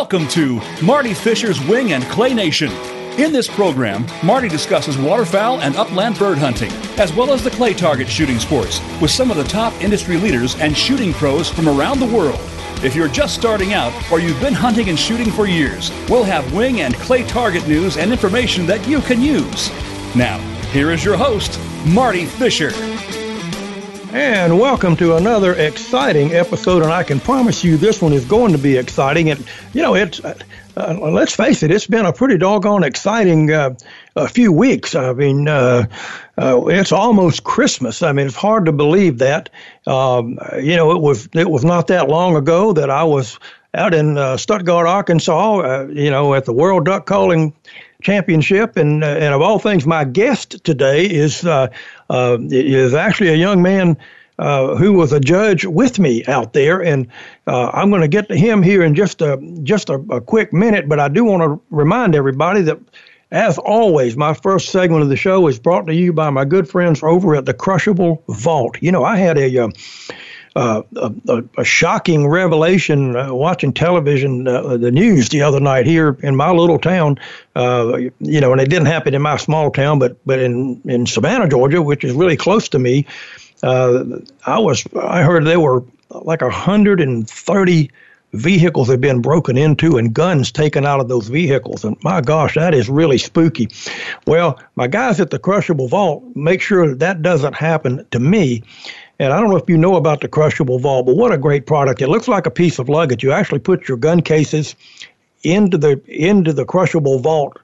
Welcome to Marty Fisher's Wing and Clay Nation. In this program, Marty discusses waterfowl and upland bird hunting, as well as the clay target shooting sports, with some of the top industry leaders and shooting pros from around the world. If you're just starting out or you've been hunting and shooting for years, we'll have wing and clay target news and information that you can use. Now, here is your host, Marty Fisher. And welcome to another exciting episode. And I can promise you this one is going to be exciting. And, you know, it's, uh, uh, let's face it, it's been a pretty doggone exciting uh, a few weeks. I mean, uh, uh, it's almost Christmas. I mean, it's hard to believe that. Um, you know, it was it was not that long ago that I was out in uh, Stuttgart, Arkansas. you know, at the World Duck Calling Championship, and and of all things, my guest today is uh, is actually a young man uh, who was a judge with me out there, and uh, I'm going to get to him here in just a just a, a quick minute. But I do want to remind everybody that. As always, my first segment of the show is brought to you by my good friends over at the Crushable Vault. You know, I had a uh, a, a, shocking revelation uh, watching television, uh, the news the other night here in my little town. Uh, you know, and it didn't happen in my small town, but but in in Savannah, Georgia, which is really close to me. Uh, I was I heard there were like 130 vehicles have been broken into and guns taken out of those vehicles. And my gosh, that is really spooky. Well, my guys at the Crushable Vault make sure that, that doesn't happen to me. And I don't know if you know about the crushable vault, but what a great product. It looks like a piece of luggage. You actually put your gun cases into the into the crushable vault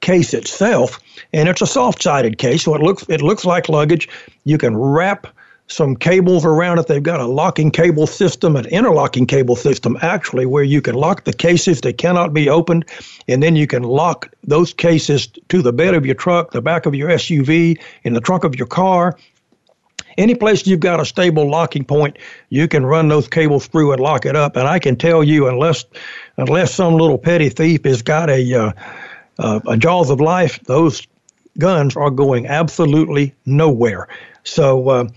case itself, and it's a soft-sided case, so it looks it looks like luggage. You can wrap some cables around it. They've got a locking cable system, an interlocking cable system, actually, where you can lock the cases. They cannot be opened. And then you can lock those cases to the bed of your truck, the back of your SUV, in the trunk of your car, any place you've got a stable locking point, you can run those cables through and lock it up. And I can tell you, unless unless some little petty thief has got a uh, uh, a jaws of life, those guns are going absolutely nowhere. So uh,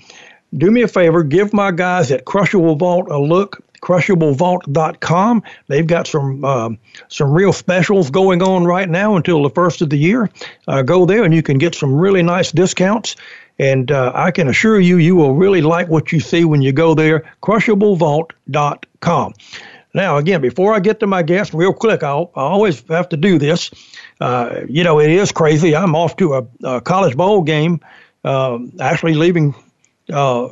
do me a favor, give my guys at Crushable Vault a look. CrushableVault.com. They've got some um, some real specials going on right now until the first of the year. Uh, go there and you can get some really nice discounts. And uh, I can assure you, you will really like what you see when you go there, crushablevault.com. Now, again, before I get to my guest, real quick, I'll, I always have to do this. Uh, you know, it is crazy. I'm off to a, a college bowl game, uh, actually leaving, uh,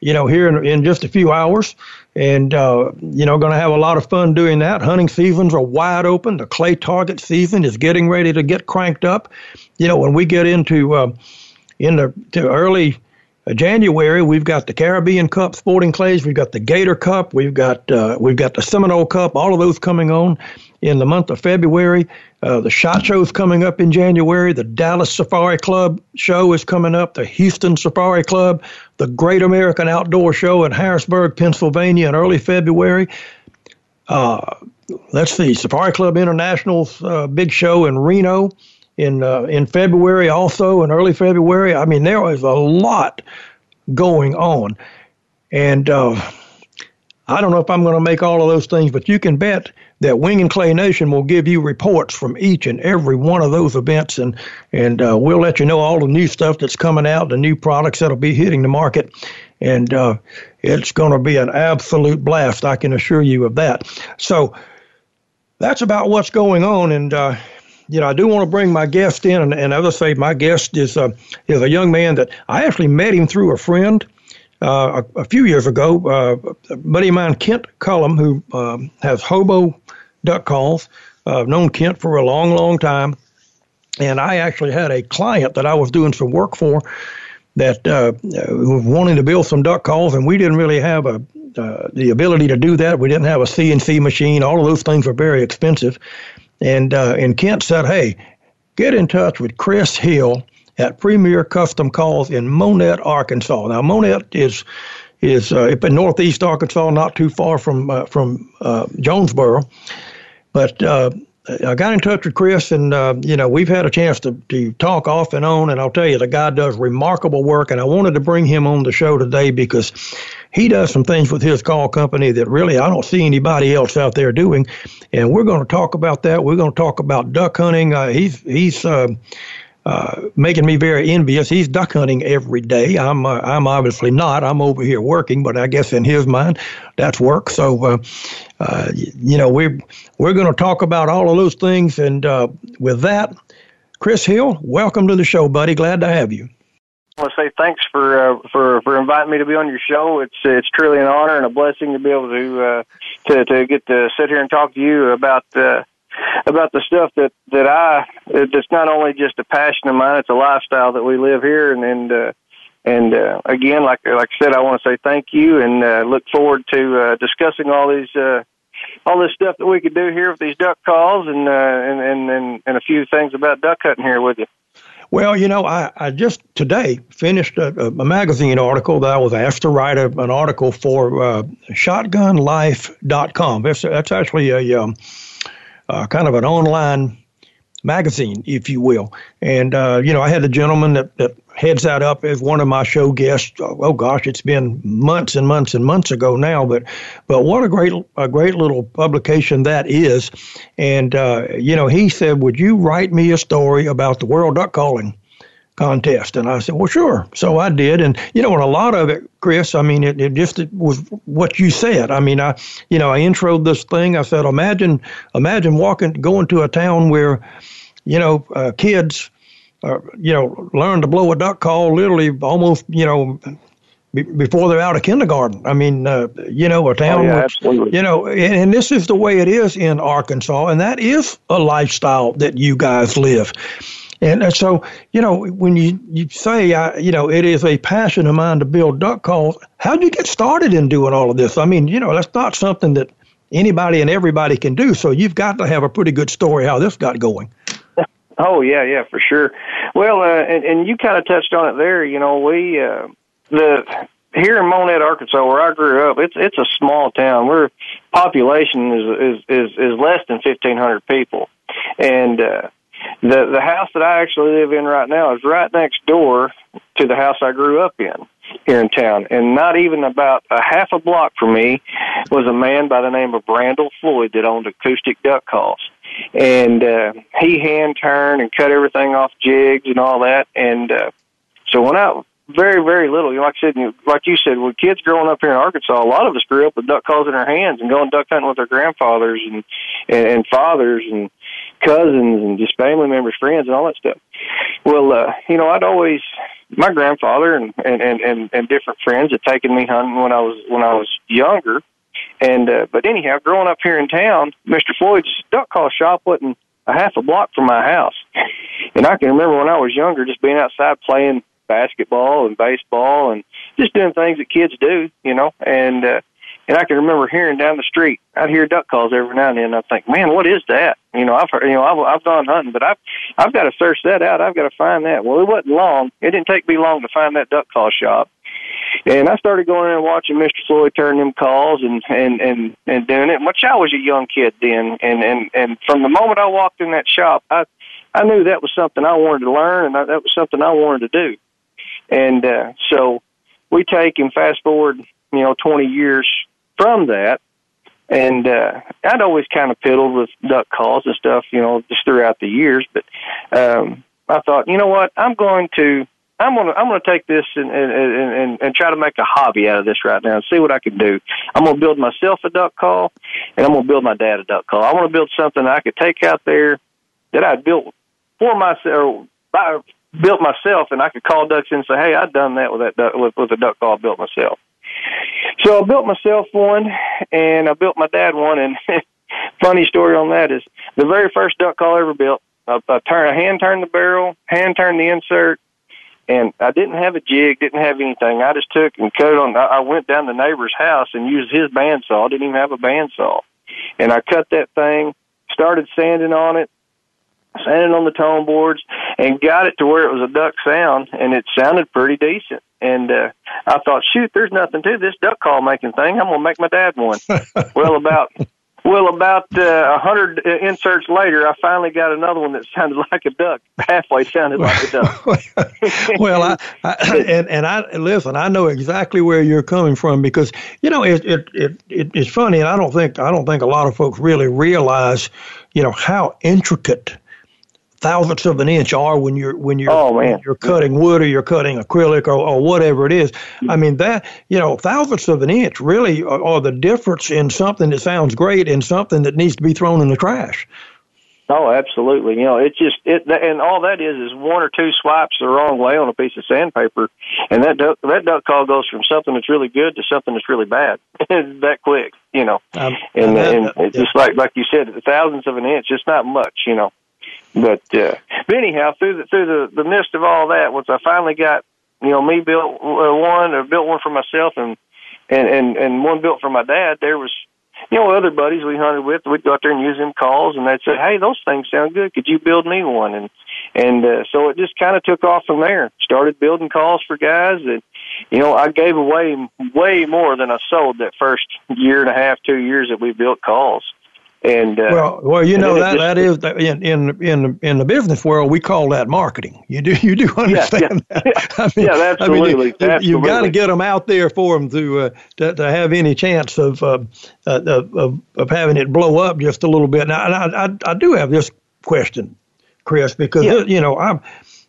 you know, here in, in, just a few hours. And, uh, you know, going to have a lot of fun doing that. Hunting seasons are wide open. The clay target season is getting ready to get cranked up. You know, when we get into, uh, in the early uh, January, we've got the Caribbean Cup sporting clays, we've got the Gator Cup, we've got uh, we've got the Seminole Cup, all of those coming on in the month of February. Uh, the Shot Show's coming up in January. The Dallas Safari Club show is coming up. The Houston Safari Club, the Great American Outdoor Show in Harrisburg, Pennsylvania, in early February. Uh, let's see, Safari Club International's uh, big show in Reno in uh, in February, also in early February. I mean, there was a lot going on, and uh, I don't know if I'm going to make all of those things, but you can bet that Wing and Clay Nation will give you reports from each and every one of those events, and and uh, we'll let you know all the new stuff that's coming out, the new products that'll be hitting the market, and uh, it's going to be an absolute blast. I can assure you of that. So. That's about what's going on, and uh, you know, I do want to bring my guest in, and, and as I say, my guest is uh, is a young man that I actually met him through a friend uh, a, a, few years ago. Uh, a buddy of mine, Kent Cullum, who um, has Hobo Duck Calls. Uh, I've known Kent for a long, long time, and I actually had a client that I was doing some work for that uh, was wanting to build some duck calls, and we didn't really have a uh, the ability to do that. We didn't have a CNC machine. All of those things were very expensive. And uh, and Kent said, "Hey, get in touch with Chris Hill at Premier Custom Calls in Monette, Arkansas. Now, Monette is is uh, in northeast Arkansas, not too far from uh, from uh, Jonesboro. But uh, I got in touch with Chris, and uh, you know we've had a chance to, to talk off and on. And I'll tell you, the guy does remarkable work, and I wanted to bring him on the show today because he does some things with his call company that really I don't see anybody else out there doing. And we're going to talk about that. We're going to talk about duck hunting. Uh, he's he's uh, uh, making me very envious. He's duck hunting every day. I'm uh, I'm obviously not. I'm over here working, but I guess in his mind, that's work. So, uh, uh, you know, we're we're going to talk about all of those things. And uh, with that, Chris Hill, welcome to the show, buddy. Glad to have you. I want to say thanks for uh, for for inviting me to be on your show. It's it's truly an honor and a blessing to be able to uh, to to get to sit here and talk to you about uh, about the stuff that that I that's not only just a passion of mine, it's a lifestyle that we live here, and and uh, and uh, again, like like I said, I want to say thank you and uh, look forward to uh, discussing all these. Uh, all this stuff that we could do here with these duck calls and uh, and, and and a few things about duck hunting here with you. Well, you know, I, I just today finished a, a magazine article that I was asked to write a, an article for uh, ShotgunLife.com. That's, that's actually a um, uh, kind of an online magazine, if you will. And, uh, you know, I had a gentleman that, that heads that up as one of my show guests. Oh gosh, it's been months and months and months ago now, but but what a great a great little publication that is. And uh, you know, he said, "Would you write me a story about the World Duck Calling?" Contest. And I said, well, sure. So I did. And, you know, and a lot of it, Chris, I mean, it, it just it was what you said. I mean, I, you know, I introed this thing. I said, imagine, imagine walking, going to a town where, you know, uh, kids, uh, you know, learn to blow a duck call literally almost, you know, before they're out of kindergarten. I mean, uh, you know, a town, oh, yeah, where, absolutely. you know, and, and this is the way it is in Arkansas, and that is a lifestyle that you guys live. And so, you know, when you, you say, uh, you know, it is a passion of mine to build duck calls, how did you get started in doing all of this? I mean, you know, that's not something that anybody and everybody can do. So you've got to have a pretty good story how this got going. Oh yeah, yeah, for sure. Well, uh, and, and you kind of touched on it there. You know, we uh, the here in Monette, Arkansas, where I grew up, it's it's a small town. We're population is is is, is less than fifteen hundred people, and uh, the the house that I actually live in right now is right next door to the house I grew up in here in town. And not even about a half a block from me was a man by the name of Randall Floyd that owned acoustic duck calls. And uh he hand turned and cut everything off jigs and all that. And uh so when I very, very little. You know, like I said, like you said, with kids growing up here in Arkansas, a lot of us grew up with duck calls in our hands and going duck hunting with our grandfathers and and, and fathers and cousins and just family members, friends, and all that stuff. Well, uh, you know, I'd always my grandfather and and and and, and different friends had taken me hunting when I was when I was younger. And uh, but anyhow, growing up here in town, Mr. Floyd's duck call shop wasn't a half a block from my house. And I can remember when I was younger, just being outside playing basketball and baseball and just doing things that kids do, you know. And uh, and I can remember hearing down the street, I'd hear duck calls every now and then. And I think, man, what is that? You know, I've heard, you know, I've, I've gone hunting, but I've, I've got to search that out. I've got to find that. Well, it wasn't long. It didn't take me long to find that duck call shop. And I started going in and watching Mr. Floyd turn them calls and, and, and, and doing it, which I was a young kid then. And, and, and from the moment I walked in that shop, I, I knew that was something I wanted to learn and that was something I wanted to do. And, uh, so we take and fast forward, you know, 20 years from that. And uh, I'd always kind of piddled with duck calls and stuff, you know, just throughout the years. But um, I thought, you know what, I'm going to I'm gonna I'm gonna take this and and, and and try to make a hobby out of this right now and see what I can do. I'm gonna build myself a duck call, and I'm gonna build my dad a duck call. I want to build something I could take out there that I built for myself, I built myself, and I could call ducks and say, "Hey, I've done that with that duck, with, with a duck call I built myself." So I built myself one, and I built my dad one. And funny story on that is the very first duck call I ever built. I, I turn, I hand turned the barrel, hand turned the insert, and I didn't have a jig, didn't have anything. I just took and cut on. I went down the neighbor's house and used his bandsaw. Didn't even have a bandsaw, and I cut that thing, started sanding on it, sanding on the tone boards, and got it to where it was a duck sound, and it sounded pretty decent. And uh, I thought, shoot, there's nothing to this duck call making thing. I'm gonna make my dad one. well, about Well, about uh, a uh, hundred inserts later, I finally got another one that sounded like a duck. Halfway sounded like a duck. well, I, I and and I listen. I know exactly where you're coming from because you know it, it it it it's funny, and I don't think I don't think a lot of folks really realize, you know, how intricate thousandths of an inch are when you're when you're oh, when you're cutting wood or you're cutting acrylic or, or whatever it is. I mean that you know thousandths of an inch really are, are the difference in something that sounds great and something that needs to be thrown in the trash. Oh, absolutely. You know, it's just it, and all that is is one or two swipes the wrong way on a piece of sandpaper, and that duck, that duck call goes from something that's really good to something that's really bad that quick. You know, um, and, and, and it's just like like you said, the thousandths of an inch, it's not much. You know. But uh, but anyhow, through the through the the midst of all that, once I finally got you know me built uh, one or built one for myself and and and and one built for my dad, there was you know other buddies we hunted with. We'd go out there and use them calls, and they'd say, "Hey, those things sound good. Could you build me one?" And and uh, so it just kind of took off from there. Started building calls for guys that you know I gave away way more than I sold that first year and a half, two years that we built calls. And uh, well, well, you know that that is in in in in the business world we call that marketing. You do you do understand yeah, yeah. that? I mean, yeah, absolutely. I mean, you, absolutely. You've got to get them out there for them to uh, to, to have any chance of, uh, of of of having it blow up just a little bit. Now, I I, I do have this question, Chris, because yeah. you know I'm,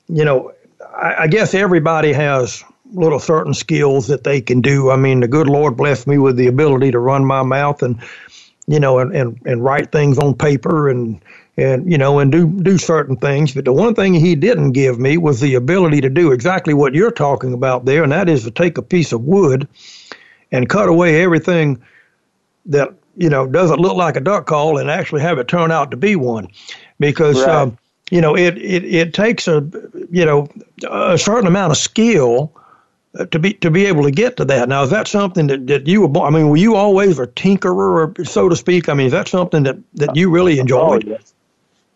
you know, I, I guess everybody has little certain skills that they can do. I mean, the good Lord blessed me with the ability to run my mouth and you know, and, and, and write things on paper and, and, you know, and do, do certain things. But the one thing he didn't give me was the ability to do exactly what you're talking about there, and that is to take a piece of wood and cut away everything that, you know, doesn't look like a duck call and actually have it turn out to be one. Because, right. um, you know, it, it, it takes a, you know, a certain amount of skill to be to be able to get to that. Now, is that something that, that you were born? I mean, were you always a tinkerer, or so to speak? I mean, is that something that, that you really enjoyed? Oh yeah.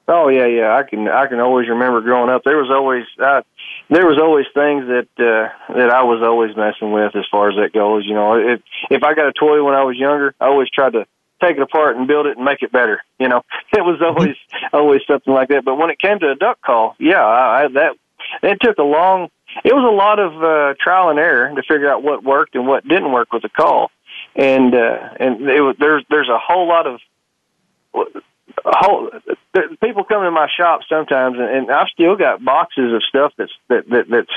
oh yeah, yeah. I can I can always remember growing up. There was always uh, there was always things that uh, that I was always messing with as far as that goes. You know, if if I got a toy when I was younger, I always tried to take it apart and build it and make it better. You know, it was always always something like that. But when it came to a duck call, yeah, I, I that it took a long it was a lot of uh, trial and error to figure out what worked and what didn't work with the call, and uh, and it was, there's there's a whole lot of a whole there, people come to my shop sometimes, and, and I've still got boxes of stuff that's that, that that's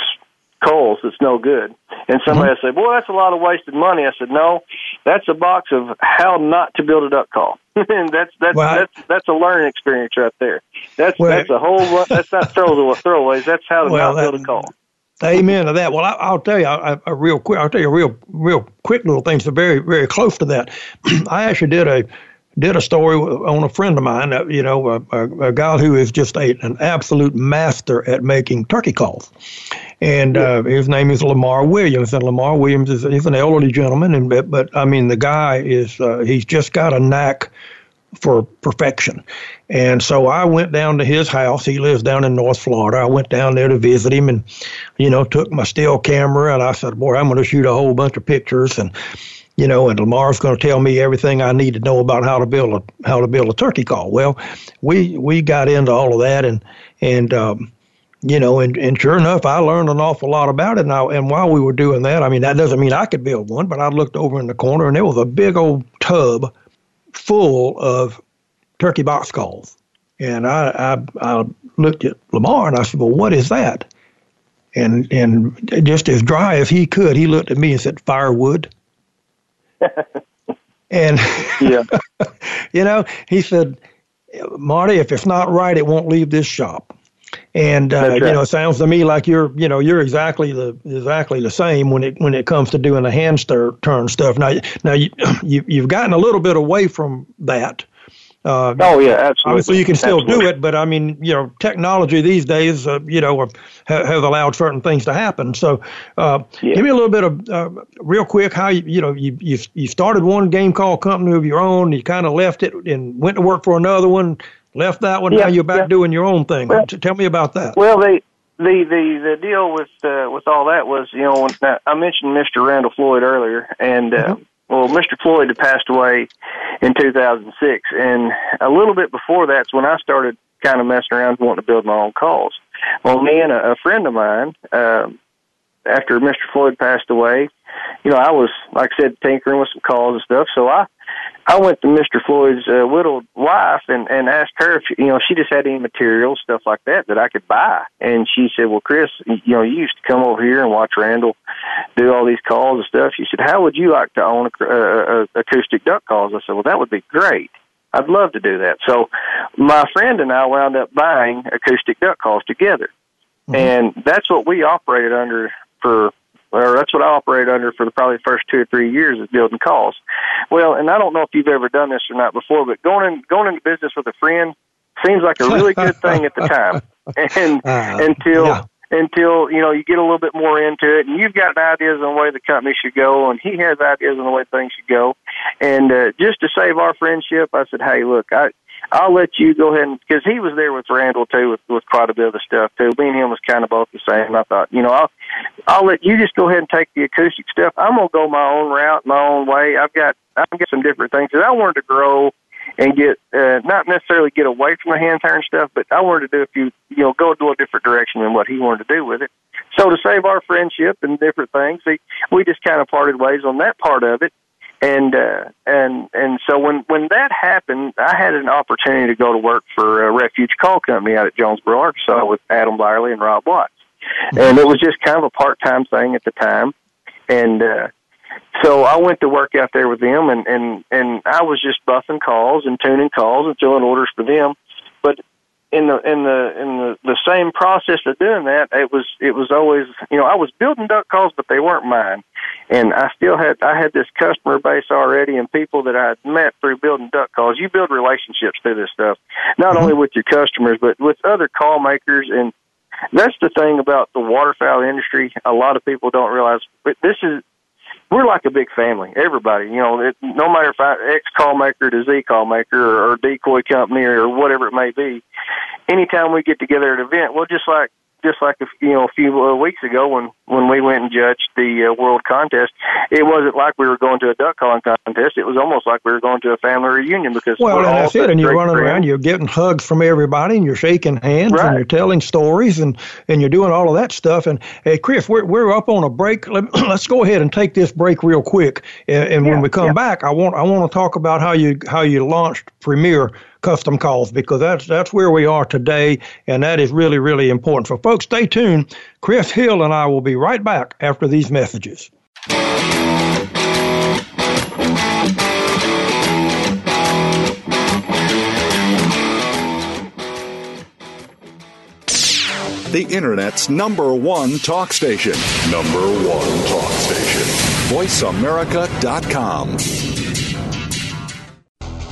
coals that's no good. And somebody mm-hmm. said, "Boy, that's a lot of wasted money." I said, "No, that's a box of how not to build a duck call." and that's that's well, that's that's a learning experience right there. That's well, that's a whole. That's not throwaways. That's how to well, not build a call. Amen to that. Well, I, will tell you a, a, real quick. I'll tell you a real, real quick little thing. So very, very close to that. I actually did a did a story on a friend of mine. Uh, you know, a, a, a guy who is just a, an absolute master at making turkey calls, and uh, his name is Lamar Williams. And Lamar Williams is he's an elderly gentleman, and but, but I mean the guy is uh, he's just got a knack for perfection. And so I went down to his house. He lives down in North Florida. I went down there to visit him and, you know, took my still camera and I said, boy, I'm going to shoot a whole bunch of pictures and, you know, and Lamar's going to tell me everything I need to know about how to build a how to build a turkey call. Well, we we got into all of that and and um, you know, and, and sure enough, I learned an awful lot about it. Now, and while we were doing that, I mean, that doesn't mean I could build one, but I looked over in the corner and there was a big old tub full of turkey box calls. And I, I, I looked at Lamar and I said, well, what is that? And, and just as dry as he could, he looked at me and said, firewood. and, yeah. you know, he said, Marty, if it's not right, it won't leave this shop. And uh, right. you know, it sounds to me like you're, you know, you're exactly the exactly the same when it when it comes to doing the hand stir, turn stuff. Now, now you, you you've gotten a little bit away from that. Uh, oh yeah, absolutely. Obviously, you can still absolutely. do it, but I mean, you know, technology these days, uh, you know, have, have allowed certain things to happen. So, uh, yeah. give me a little bit of uh, real quick how you, you know, you, you you started one game call company of your own, you kind of left it and went to work for another one left that one. Yeah, now you're back yeah. doing your own thing. Well, Tell me about that. Well, the the the the deal with uh, with all that was, you know, when, I mentioned Mr. Randall Floyd earlier, and uh, mm-hmm. well, Mr. Floyd had passed away in 2006, and a little bit before that's when I started kind of messing around wanting to build my own calls. Well, me and a, a friend of mine, um, after Mr. Floyd passed away, you know, I was like I said, tinkering with some calls and stuff. So I I went to Mr. Floyd's uh, widowed wife and and asked her if you know she just had any materials stuff like that that I could buy, and she said, "Well, Chris, you know, you used to come over here and watch Randall do all these calls and stuff." She said, "How would you like to own a, a, a acoustic duck calls?" I said, "Well, that would be great." I'd love to do that. So my friend and I wound up buying acoustic duck calls together. Mm-hmm. And that's what we operated under for or that's what I operated under for the probably the first two or three years of building calls. Well, and I don't know if you've ever done this or not before, but going in going into business with a friend seems like a really good thing at the time, and uh, until yeah. until you know you get a little bit more into it, and you've got ideas on the way the company should go, and he has ideas on the way things should go, and uh, just to save our friendship, I said, hey, look, I I'll let you go ahead and because he was there with Randall too with with quite a bit of the stuff too. Me and him was kind of both the same. I thought, you know, I'll I'll let you just go ahead and take the acoustic stuff. I'm gonna go my own route, my own way. I've got I've got some different things. I wanted to grow and get uh, not necessarily get away from the hand turn stuff, but I wanted to do a few, you know, go to a different direction than what he wanted to do with it. So to save our friendship and different things, we just kind of parted ways on that part of it and uh, and and so when when that happened, I had an opportunity to go to work for a refuge call company out at Jonesboro, Arkansas, with Adam Byerly and Rob Watts, and it was just kind of a part time thing at the time, and uh, so I went to work out there with them, and and and I was just buffing calls and tuning calls and filling orders for them, but in the in the in the the same process of doing that, it was it was always you know I was building duck calls, but they weren't mine, and I still had I had this customer base already and people that I had met through building duck calls. You build relationships through this stuff, not mm-hmm. only with your customers but with other call makers, and that's the thing about the waterfowl industry. A lot of people don't realize, but this is we're like a big family. Everybody, you know, it, no matter if I X call maker to Z call maker or, or decoy company or whatever it may be, anytime we get together at an event, well, just like just like a, you know a few uh, weeks ago when when we went and judged the uh, world contest, it wasn't like we were going to a duck calling contest. It was almost like we were going to a family reunion because well, and that's it. And you're running friends. around, you're getting hugs from everybody, and you're shaking hands, right. and you're telling stories, and and you're doing all of that stuff. And hey, Chris, we're we're up on a break. Let, us go ahead and take this break real quick, and, and yeah, when we come yeah. back, I want I want to talk about how you how you launched Premier custom calls because that's that's where we are today, and that is really really important. For folks, stay tuned. Chris Hill and I will be right back after these messages. The Internet's number one talk station. Number one talk station. VoiceAmerica.com.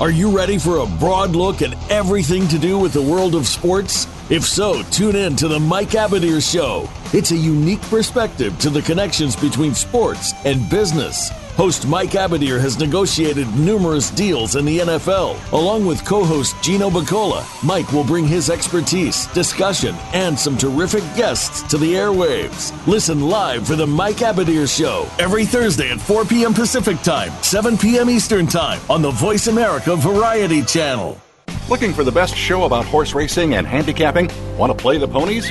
Are you ready for a broad look at everything to do with the world of sports? If so, tune in to the Mike Abadir Show. It's a unique perspective to the connections between sports and business. Host Mike Abadir has negotiated numerous deals in the NFL. Along with co host Gino Bacola, Mike will bring his expertise, discussion, and some terrific guests to the airwaves. Listen live for The Mike Abadir Show every Thursday at 4 p.m. Pacific Time, 7 p.m. Eastern Time on the Voice America Variety Channel. Looking for the best show about horse racing and handicapping? Want to play the ponies?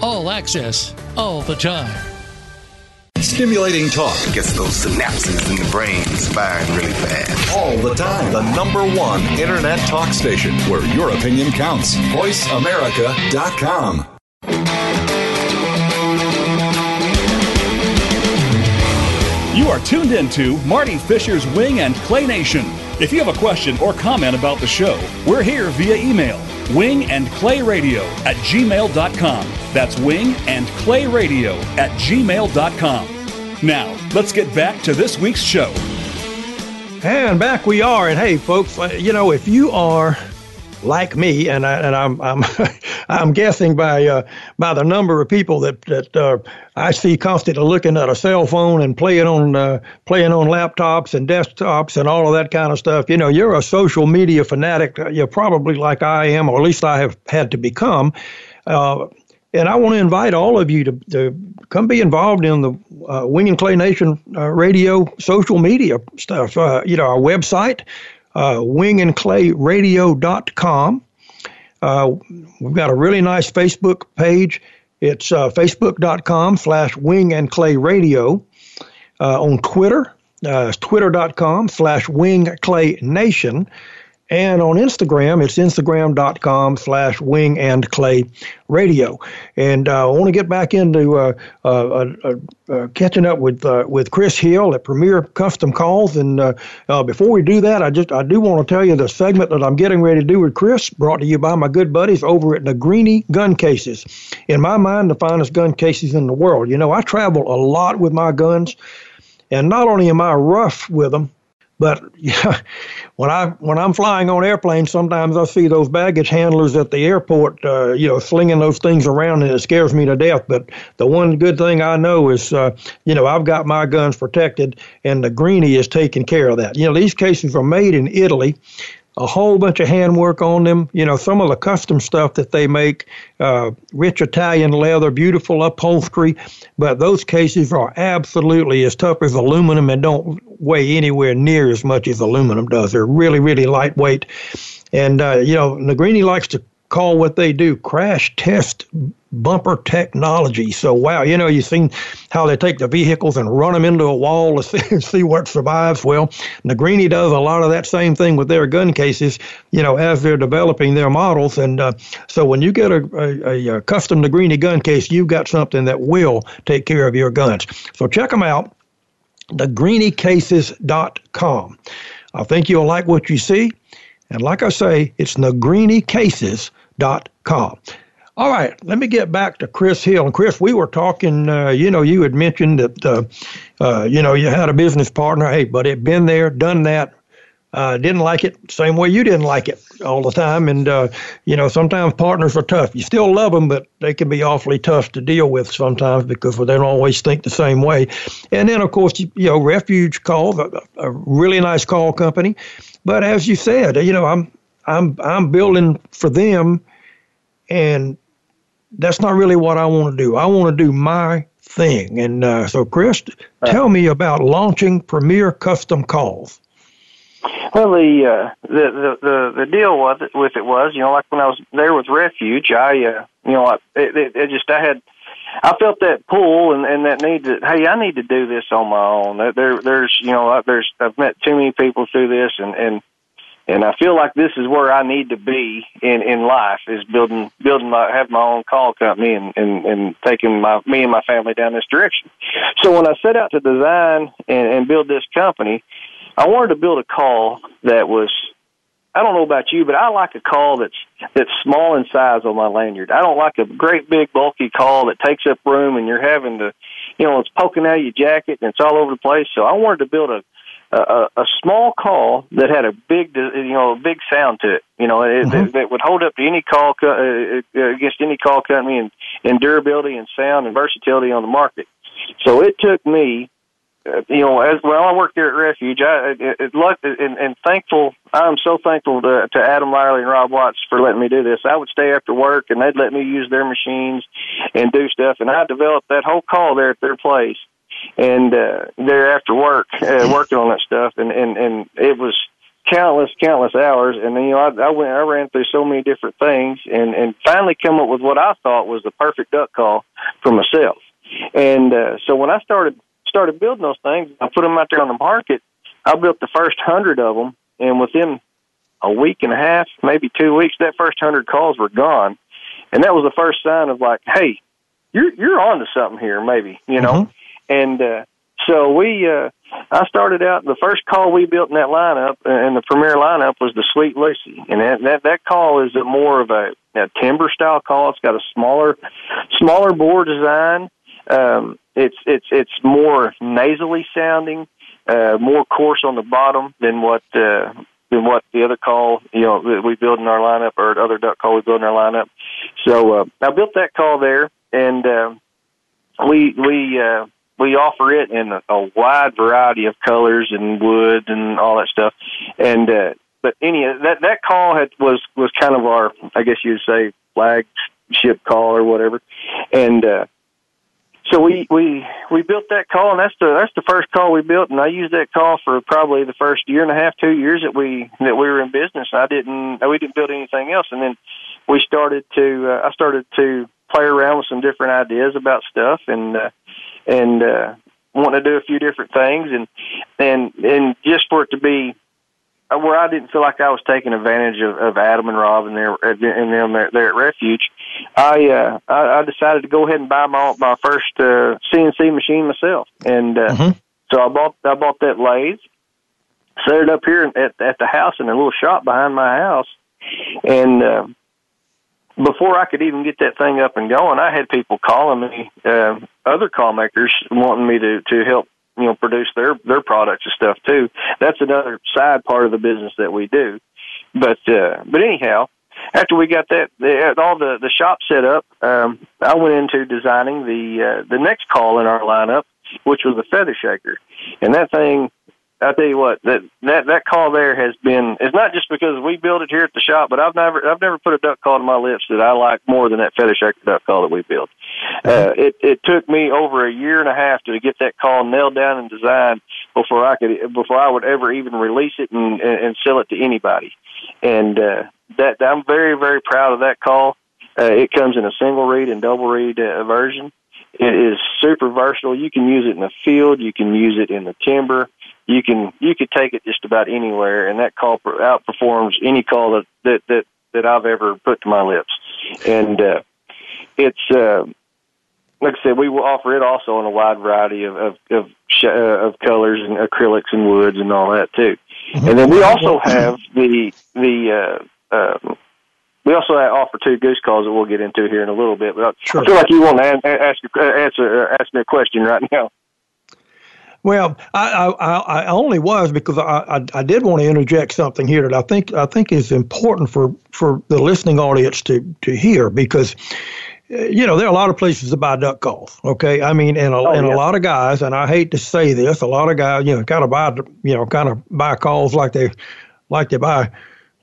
All access, all the time. Stimulating talk. Gets those synapses in the brain firing really fast. All the time. The number one internet talk station where your opinion counts. VoiceAmerica.com. You are tuned into Marty Fisher's Wing and Clay Nation. If you have a question or comment about the show, we're here via email wing and clay radio at gmail.com. That's wing and clay radio at gmail.com. Now, let's get back to this week's show. And back we are. And hey, folks, uh, you know, if you are like me, and I, and I'm I'm I'm guessing by uh, by the number of people that that uh, I see constantly looking at a cell phone and playing on uh, playing on laptops and desktops and all of that kind of stuff. You know, you're a social media fanatic. You're probably like I am, or at least I have had to become. Uh, and I want to invite all of you to, to come be involved in the uh, Wing and Clay Nation uh, radio social media stuff. you know, our website uh, wingandclayradio.com. Uh, we've got a really nice Facebook page. It's uh, facebook.com slash wing and clay radio. Uh, on Twitter, uh, twitter.com slash wing clay nation. And on Instagram, it's instagram.com slash wing and clay radio. And uh, I want to get back into uh, uh, uh, uh catching up with with Chris Hill at Premier Custom Calls. And before we do that, I just I do want to tell you the segment that I'm getting ready to do with Chris, brought to you by my good buddies over at Negrini Gun Cases. In my mind, the finest gun cases in the world. You know, I travel a lot with my guns. And not only am I rough with them, but yeah, when I when I'm flying on airplanes, sometimes I see those baggage handlers at the airport, uh, you know, slinging those things around, and it scares me to death. But the one good thing I know is, uh, you know, I've got my guns protected, and Negrini is taking care of that. You know, these cases are made in Italy a whole bunch of handwork on them. You know, some of the custom stuff that they make, uh, rich Italian leather, beautiful upholstery, but those cases are absolutely as tough as aluminum and don't weigh anywhere near as much as aluminum does. They're really, really lightweight. And, uh, you know, Negrini likes to call what they do crash test bumper technology. So, wow, you know, you've seen how they take the vehicles and run them into a wall to see, see what survives. Well, Negrini does a lot of that same thing with their gun cases, you know, as they're developing their models. And uh, so when you get a, a, a custom Negrini gun case, you've got something that will take care of your guns. So check them out, negrinicases.com. I think you'll like what you see. And like I say, it's negrinicases.com. All right, let me get back to Chris Hill. And Chris, we were talking. Uh, you know, you had mentioned that uh, uh, you know you had a business partner. Hey, but it been there, done that. Uh, didn't like it same way you didn't like it all the time. And uh, you know, sometimes partners are tough. You still love them, but they can be awfully tough to deal with sometimes because they don't always think the same way. And then, of course, you, you know, Refuge Call, a, a really nice call company. But as you said, you know, I'm I'm I'm building for them, and that's not really what I want to do. I want to do my thing. And uh, so, Chris, right. tell me about launching Premier Custom Calls. Well, the, uh, the the the the deal with it, with it was, you know, like when I was there with Refuge, I, uh, you know, I, it, it just I had, I felt that pull and and that need to, hey, I need to do this on my own. There, there's, you know, there's I've met too many people through this, and and and I feel like this is where I need to be in in life is building building my have my own call company and and and taking my me and my family down this direction. So when I set out to design and, and build this company, I wanted to build a call that was I don't know about you, but I like a call that's that's small in size on my lanyard. I don't like a great big bulky call that takes up room and you're having to, you know, it's poking out of your jacket and it's all over the place. So I wanted to build a a, a small call that had a big, you know, a big sound to it. You know, it, mm-hmm. that, would hold up to any call uh, uh, against any call company in, in durability and sound and versatility on the market. So it took me, uh, you know, as well. I worked there at Refuge. I it, it lucked and, and thankful. I'm so thankful to, to Adam Lyerly and Rob Watts for letting me do this. I would stay after work and they'd let me use their machines and do stuff. And I developed that whole call there at their place and uh, there after work, uh, working on that stuff, and and and it was countless, countless hours. And then, you know, I, I went, I ran through so many different things, and and finally come up with what I thought was the perfect duck call for myself. And uh, so when I started started building those things, I put them out there on the market. I built the first hundred of them, and within a week and a half, maybe two weeks, that first hundred calls were gone, and that was the first sign of like, hey, you're you're on to something here, maybe you know. Mm-hmm. And uh, so we, uh, I started out the first call we built in that lineup, and the premier lineup was the Sweet Lucy, and that that, that call is a more of a, a timber style call. It's got a smaller, smaller bore design. Um, it's it's it's more nasally sounding, uh, more coarse on the bottom than what uh, than what the other call you know that we build in our lineup or other duck call we build in our lineup. So uh, I built that call there, and uh, we we uh, we offer it in a, a wide variety of colors and wood and all that stuff. And uh, but any that that call had was was kind of our I guess you'd say flagship call or whatever. And uh, so we we we built that call, and that's the that's the first call we built, and I used that call for probably the first year and a half, two years that we that we were in business. I didn't we didn't build anything else, and then we started to uh, I started to play around with some different ideas about stuff, and uh, and uh, wanting to do a few different things, and and and just for it to be uh, where I didn't feel like I was taking advantage of, of Adam and Rob and their and them there, there at Refuge, I, uh, I I decided to go ahead and buy my my first uh, CNC machine myself, and uh, mm-hmm. so I bought I bought that lathe, set it up here at at the house in a little shop behind my house, and uh, before I could even get that thing up and going, I had people calling me, uh, other call makers wanting me to to help you know produce their their products and stuff too. That's another side part of the business that we do. But uh, but anyhow, after we got that the, all the the shop set up, um, I went into designing the uh, the next call in our lineup, which was the feather shaker, and that thing I tell you what, that that that call there has been. It's not just because we built it here at the shop, but I've never I've never put a duck call to my lips that I like more than that feather shaker duck call that we built. Uh, mm-hmm. it it took me over a year and a half to get that call nailed down and designed before I could before I would ever even release it and and, and sell it to anybody. And uh, that I'm very very proud of that call. Uh, it comes in a single reed and double reed uh, version. It is super versatile. You can use it in the field. You can use it in the timber you can you could take it just about anywhere, and that call outperforms any call that that that, that I've ever put to my lips. And uh, it's uh, like I said, we will offer it also in a wide variety of of of, sh- uh, of colors and acrylics and woods and all that too. And then we also have the the uh, uh, we also offer two goose calls that we'll get into here in a little bit. But I, sure. I feel like you want to ask answer ask me a question right now. Well, I, I, I only was because I, I, I did want to interject something here that I think I think is important for, for the listening audience to, to hear because you know there are a lot of places to buy duck calls. Okay, I mean, and a, oh, and yeah. a lot of guys, and I hate to say this, a lot of guys, you know, kind of buy you know kind of buy calls like they like they buy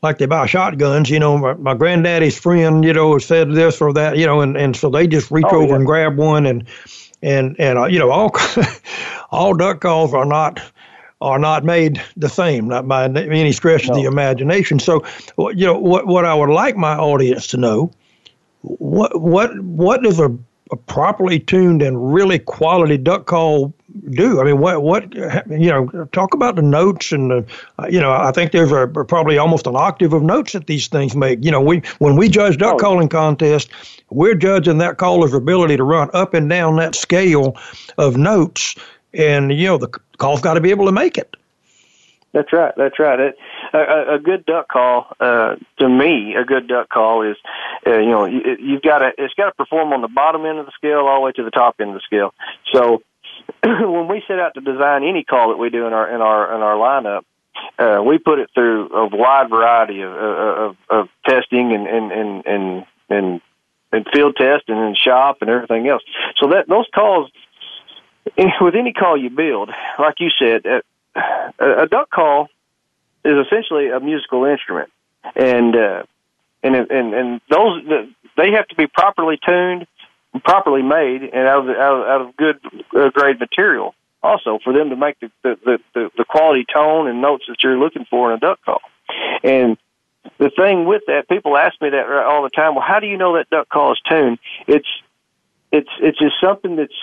like they buy shotguns. You know, my, my granddaddy's friend, you know, said this or that, you know, and, and so they just reach oh, over yeah. and grab one and and and uh, you know all all duck calls are not are not made the same, not by any stretch no. of the imagination. So, you know, what what I would like my audience to know, what what what does a, a properly tuned and really quality duck call do? I mean, what what you know, talk about the notes and the, uh, you know, I think there's a, probably almost an octave of notes that these things make. You know, we when we judge duck oh. calling contest, we're judging that caller's ability to run up and down that scale of notes, and you know, the call's got to be able to make it. That's right. That's right. It, a, a good duck call, uh, to me, a good duck call is, uh, you know, you, you've got to, it's got to perform on the bottom end of the scale all the way to the top end of the scale. So, when we set out to design any call that we do in our in our in our lineup, uh, we put it through a wide variety of of, of testing and and and and and, and field test and in shop and everything else. So that those calls, with any call you build, like you said, uh, a, a duck call is essentially a musical instrument, and uh, and and and those they have to be properly tuned properly made and out of out of, out of good uh, grade material. Also, for them to make the, the the the quality tone and notes that you're looking for in a duck call. And the thing with that, people ask me that all the time. Well, how do you know that duck call is tuned? It's it's it's just something that's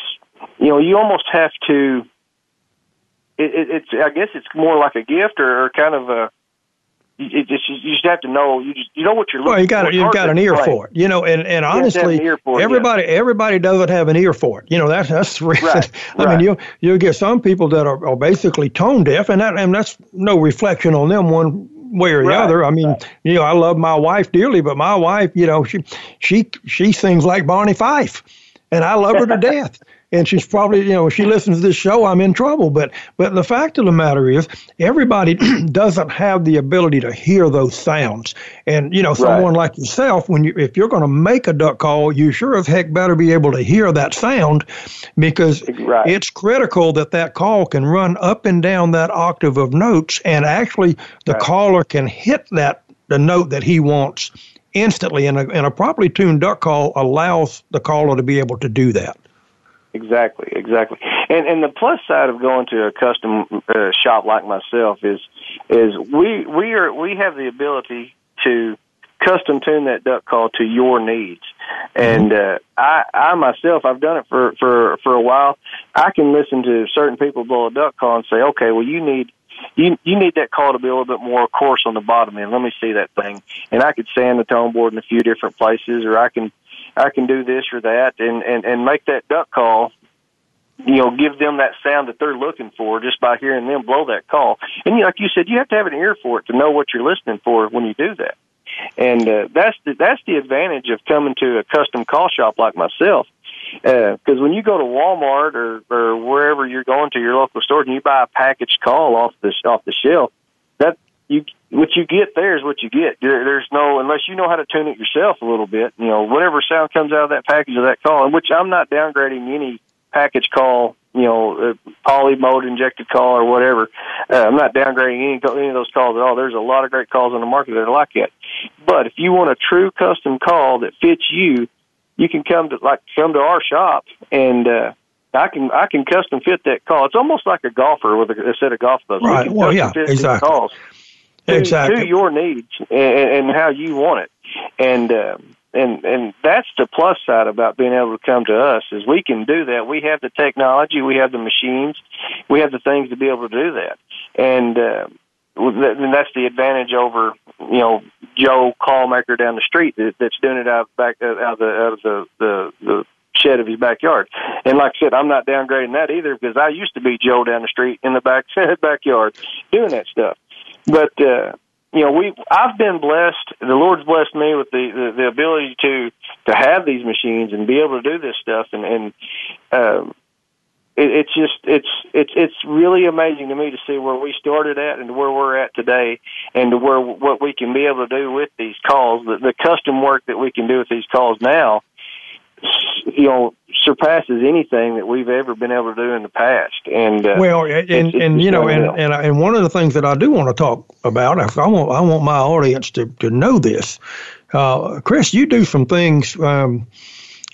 you know you almost have to. It, it, it's I guess it's more like a gift or, or kind of a you just you just have to know you just you know what you're looking well, you got for. you've got an ear right. for it, you know, and and have to have honestly, it, everybody everybody doesn't have an ear for it. You know, that's that's the reason. Right, I right. mean, you you get some people that are, are basically tone deaf, and that and that's no reflection on them one way or the Right, other. I mean, you know, I love my wife dearly, but my wife, you know, she she she sings like Barney Fife, and I love her to death. And she's probably, you know, if she listens to this show, I'm in trouble. But but the fact of the matter is, everybody doesn't have the ability to hear those sounds. And you know, someone like yourself, when you if you're going to make a duck call, you sure as heck better be able to hear that sound, because Right. it's critical that that call can run up and down that octave of notes, and actually the Right. caller can hit that the note that he wants instantly. And a, and a properly tuned duck call allows the caller to be able to do that. Exactly, exactly. And and the plus side of going to a custom uh, shop like myself is is we we are we have the ability to custom tune that duck call to your needs. And uh, I I myself I've done it for for for a while. I can listen to certain people blow a duck call and say, okay, well you need you you need that call to be a little bit more coarse on the bottom end. Let me see that thing, and I could sand the tone board in a few different places, or I can I can do this or that, and and and make that duck call. You know, give them that sound that they're looking for just by hearing them blow that call. And like you said, you have to have an ear for it to know what you're listening for when you do that. And uh, that's the that's the advantage of coming to a custom call shop like myself. Because when you go to Walmart or or wherever you're going to your local store and you buy a packaged call off the off the shelf, you what you get there is what you get. There, there's no unless you know how to tune it yourself a little bit. You know, whatever sound comes out of that package of that call, and which I'm not downgrading any package call. You know, uh, poly mode injected call or whatever. Uh, I'm not downgrading any any of those calls at all. There's a lot of great calls on the market that are like that. But if you want a true custom call that fits you, you can come to like come to our shop and uh I can I can custom fit that call. It's almost like a golfer with a, a set of golf clubs. Right. Well, yeah, exactly. calls Exactly. to your needs and, and how you want it. And uh, and and that's the plus side about being able to come to us is we can do that. We have the technology, we have the machines, we have the things to be able to do that. And uh, and that's the advantage over you know Joe callmaker down the street that, that's doing it out back out of the out of the the, the shed of his backyard. And like I said, I'm not downgrading that either because I used to be Joe down the street in the back backyard doing that stuff. But uh, you know, we I've been blessed. The Lord's blessed me with the, the the ability to to have these machines and be able to do this stuff. And and um, it, it's just it's it's it's really amazing to me to see where we started at and where we're at today, and to where what we can be able to do with these calls. The, the custom work that we can do with these calls now, you know, surpasses anything that we've ever been able to do in the past. And uh, Well, and it's- and, it's you know, and and and one of the things that I do want to talk about, I want I want my audience to to know this. Uh, Chris, you do some things, um,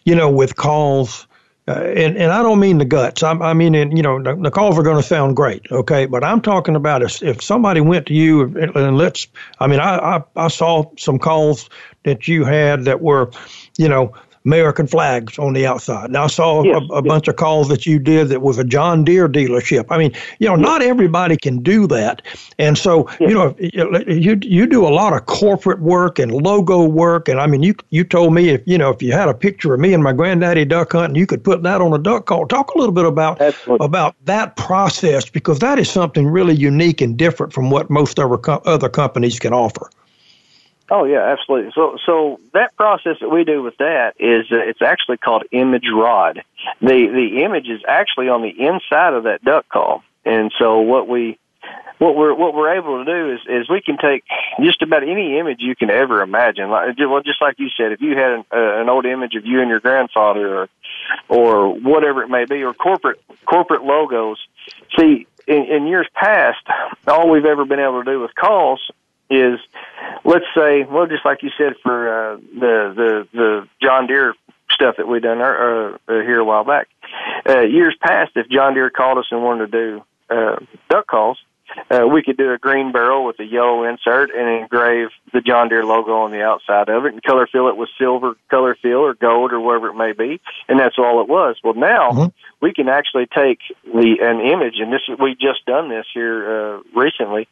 you know, with calls. Uh, and, and I don't mean the guts. I, I mean, and, you know, the, the calls are going to sound great, okay? But I'm talking about if, if somebody went to you and, and let's, I mean, I, I, I saw some calls that you had that were, you know, American flags on the outside. Now I saw Yes, a, a bunch of calls that you did that was a John Deere dealership. I mean, you know, not everybody can do that, and so you know, you you do a lot of corporate work and logo work, and I mean, you you told me if you know if you had a picture of me and my granddaddy duck hunting, you could put that on a duck call. Talk a little bit about Absolutely. about that process because that is something really unique and different from what most other other companies can offer. Oh yeah, absolutely. So so that process that we do with that is uh, it's actually called image rod. The the image is actually on the inside of that duck call, and so what we what we're what we're able to do is is we can take just about any image you can ever imagine. Like well, just like you said, if you had an, uh, an old image of you and your grandfather, or or whatever it may be, or corporate corporate logos. See, in, in years past, all we've ever been able to do with calls is let's say, well, just like you said for uh, the the the John Deere stuff that we done uh, uh, here a while back. Uh, years past, if John Deere called us and wanted to do uh, duck calls, uh, we could do a green barrel with a yellow insert and engrave the John Deere logo on the outside of it and color fill it with silver color fill or gold or whatever it may be. And that's all it was. Well, now mm-hmm. we can actually take the, an image and this is, we just done this here, uh, recently.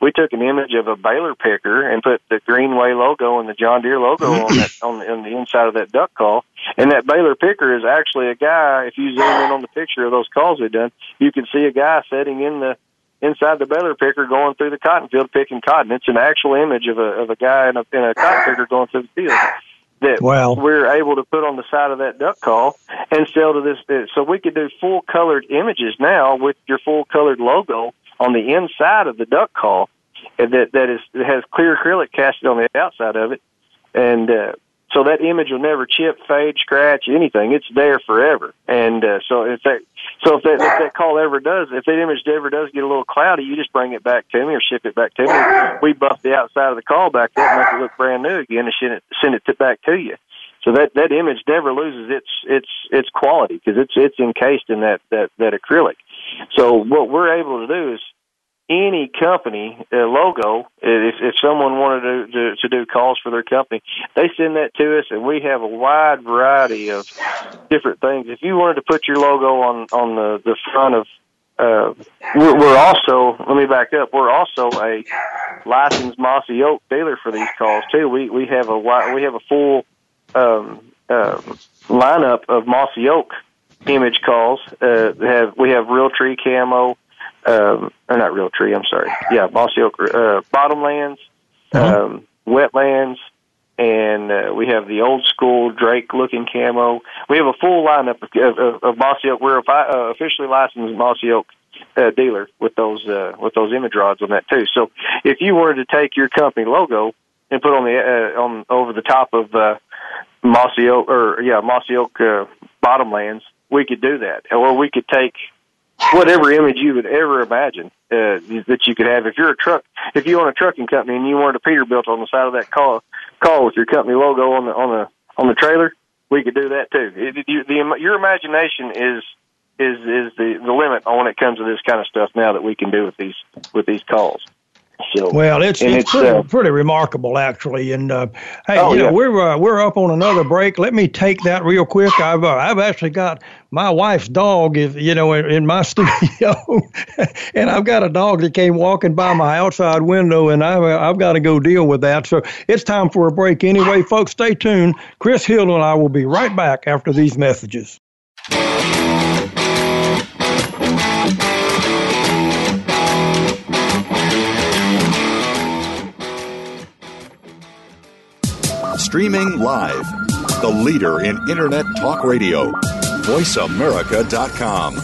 We took an image of a baler picker and put the Greenway logo and the John Deere logo on that, on the, on the inside of that duck call. And that baler picker is actually a guy. If you zoom in on the picture of those calls we've done, you can see a guy sitting in the inside the baler picker going through the cotton field picking cotton. It's an actual image of a of a guy in a in a cotton picker going through the field that well, we're able to put on the side of that duck call and sell to this. So we could do full colored images now with your full colored logo on the inside of the duck call that that is has clear acrylic casted on the outside of it, and uh, so that image will never chip, fade, scratch, anything. It's there forever. And uh, so if that so if that if that call ever does, if that image ever does get a little cloudy, you just bring it back to me or ship it back to me. We buff the outside of the call back up, make it look brand new again, and send it send it back to you. So that that image never loses its its its quality because it's it's encased in that that that acrylic. So what we're able to do is any company uh, logo, if, if someone wanted to, to, to do calls for their company, they send that to us, and we have a wide variety of different things. If you wanted to put your logo on on the the front of uh, we're, we're also let me back up. We're also a licensed mossy oak dealer for these calls too. We we have a we have a full um, uh, lineup of mossy oak image calls. Uh, have we have Realtree camo, um, or not Realtree, I'm sorry. Yeah, Mossy Oak, uh, bottomlands, uh-huh. um, wetlands, and uh, we have the old school Drake looking camo. We have a full lineup of, of, of Mossy Oak. We're a uh, officially licensed Mossy Oak uh, dealer with those uh, with those image rods on that too. So if you wanted to take your company logo and put on the uh, on over the top of uh, Mossy Oak or yeah Mossy Oak uh, bottomlands, we could do that, or we could take whatever image you would ever imagine uh, that you could have. If you're a truck, if you own a trucking company and you wanted a Peterbilt on the side of that call, call with your company logo on the on the on the trailer, we could do that too. It, you, the, your imagination is is is the the limit on when it comes to this kind of stuff now that we can do with these with these calls. So, well, it's it's, it's pretty, uh, pretty remarkable actually. And uh, hey, oh, you know yeah. we're uh, we're up on another break. Let me take that real quick. I've uh, I've actually got my wife's dog is you know in, in my studio, and I've got a dog that came walking by my outside window, and I've uh, I've got to go deal with that. So it's time for a break anyway, folks. Stay tuned. Chris Hill and I will be right back after these messages. Streaming live. The leader in Internet talk radio. VoiceAmerica.com.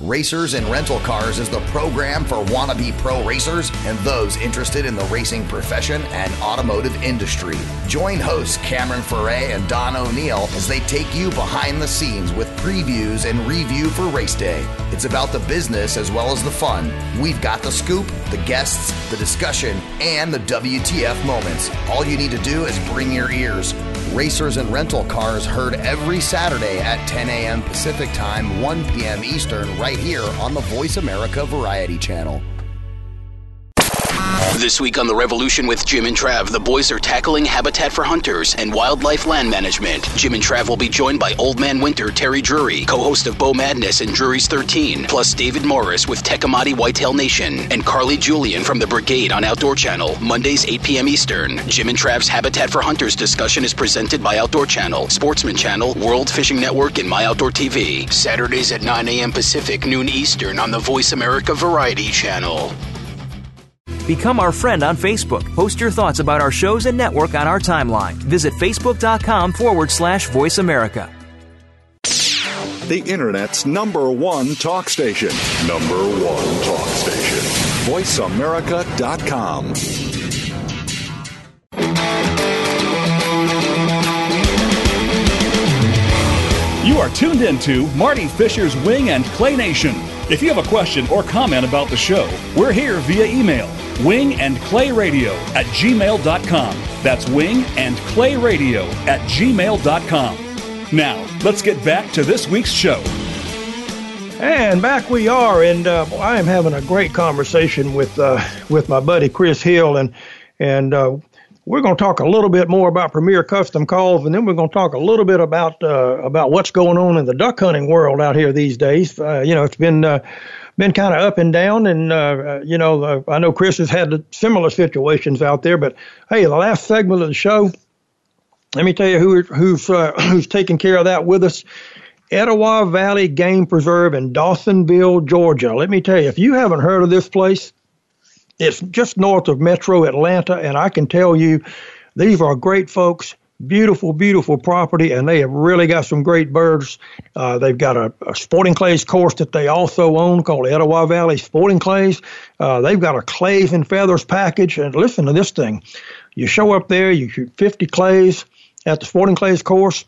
Racers and Rental Cars is the program for wannabe pro racers and those interested in the racing profession and automotive industry. Join hosts Cameron Foray and Don O'Neill as they take you behind the scenes with previews and review for race day. It's about the business as well as the fun. We've got the scoop, the guests, the discussion, and the WTF moments. All you need to do is bring your ears. Racers and Rental Cars heard every Saturday at 10 a.m. Pacific Time, 1 p.m. Eastern, right here on the Voice America Variety Channel. This week on The Revolution with Jim and Trav, the boys are tackling habitat for hunters and wildlife land management. Jim and Trav will be joined by Old Man Winter, Terry Drury, co host of Bow Madness and Drury's 13, plus David Morris with Tecomate Whitetail Nation, and Carly Julian from the Brigade on Outdoor Channel, Mondays 8 p.m. Eastern. Jim and Trav's Habitat for Hunters discussion is presented by Outdoor Channel, Sportsman Channel, World Fishing Network, and My Outdoor TV. Saturdays at 9 a.m. Pacific, noon Eastern on the Voice America Variety Channel. Become our friend on Facebook. Post your thoughts about our shows and network on our timeline. Visit facebook.com forward slash voice America. The Internet's number one talk station. Number one talk station. VoiceAmerica.com. You are tuned into Marty Fisher's Wing and Clay Nation. If you have a question or comment about the show, we're here via email wing and clay radio at gmail.com. That's wing and clay radio at gmail.com. Now, let's get back to this week's show. And back we are, and uh, I am having a great conversation with uh, with my buddy Chris Hill, and and uh, we're going to talk a little bit more about Premier Custom Calls, and then we're going to talk a little bit about uh, about what's going on in the duck hunting world out here these days. Uh, you know, it's been uh, been kind of up and down, and uh, you know, uh, I know Chris has had similar situations out there. But hey, the last segment of the show, let me tell you who who's uh, who's taking care of that with us. Etowah Valley Game Preserve in Dawsonville, Georgia. Let me tell you, if you haven't heard of this place, it's just north of Metro Atlanta, and I can tell you, these are great folks. Beautiful, beautiful property, and they have really got some great birds. Uh, they've got a, a, sporting clays course that they also own called Etowah Valley Sporting Clays. Uh, they've got a clays and feathers package, and listen to this thing. You show up there, you shoot 50 clays at the sporting clays course.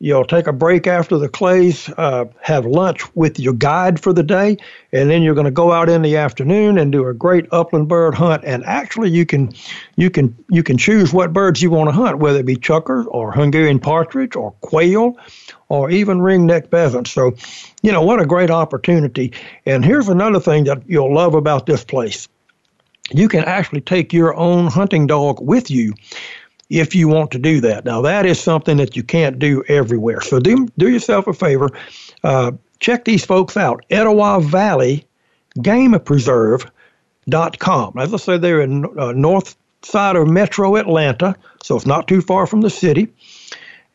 You'll take a break after the clays, uh, have lunch with your guide for the day, and then you're going to go out in the afternoon and do a great upland bird hunt. And actually, you can you can you can choose what birds you want to hunt, whether it be chukars or Hungarian partridge or quail or even ringneck pheasant. So, you know what a great opportunity. And here's another thing that you'll love about this place. You can actually take your own hunting dog with you if you want to do that. Now, that is something that you can't do everywhere. So do, do yourself a favor. Uh, check these folks out. Etowah Valley Game Preserve. Dot com. As I said, they're in uh, north side of metro Atlanta, so it's not too far from the city.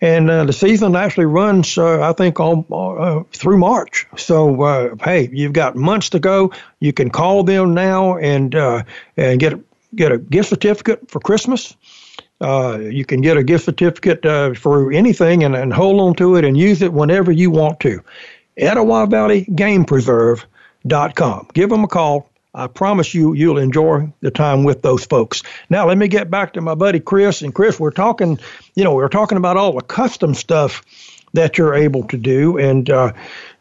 And uh, the season actually runs, uh, I think, all, uh, through March. So, uh, hey, you've got months to go. You can call them now and uh, and get get a gift certificate for Christmas. Uh, you can get a gift certificate uh, for anything and, and hold on to it and use it whenever you want to. Etowah Valley Game Preserve.com. Give them a call. I promise you, you'll enjoy the time with those folks. Now, let me get back to my buddy Chris. And Chris, we're talking, you know, we're talking about all the custom stuff that you're able to do, and uh,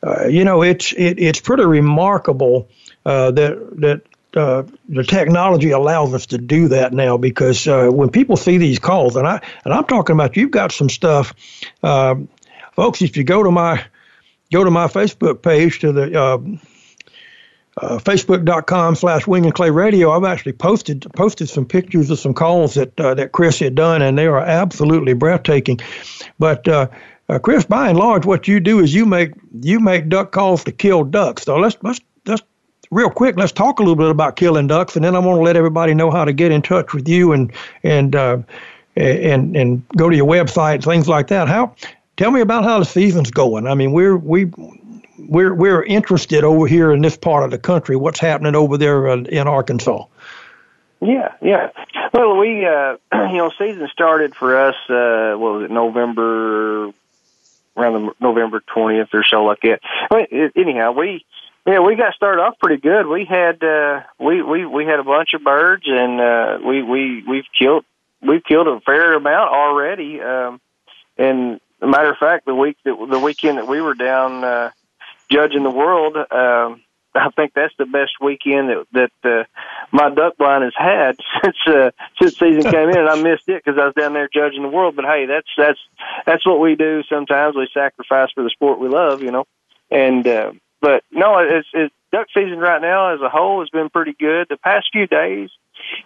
uh, you know, it's it, it's pretty remarkable uh, that that uh, the technology allows us to do that now because uh, when people see these calls, and I and I'm talking about you've got some stuff, uh, folks. If you go to my go to my Facebook page to the uh, uh, facebook.com slash wing and clay radio i've actually posted posted some pictures of some calls that uh, that chris had done and they are absolutely breathtaking but chris by and large what you do is you make you make duck calls to kill ducks so let's let's let's real quick, let's talk a little bit about killing ducks, and then I want to let everybody know how to get in touch with you and and uh, and and go to your website, things like that. How? Tell me about how the season's going. I mean, we're we we're we're interested over here in this part of the country. What's happening over there uh, in Arkansas? Yeah, yeah. Well, we uh, you know, season started for us. Uh, what was it? November around the November twentieth or so, like that. But anyhow, we yeah, we got started off pretty good. We had uh, we we we had a bunch of birds, and uh, we we we've killed we've killed a fair amount already. Um, and matter of fact, the week that the weekend that we were down uh, judging the world, um, I think that's the best weekend that that uh, my duck blind has had since uh, since season came in, and I missed it because I was down there judging the world. But hey, that's that's that's what we do. Sometimes we sacrifice for the sport we love, you know, and. Uh, but no, it's, it's duck season right now as a whole has been pretty good. The past few days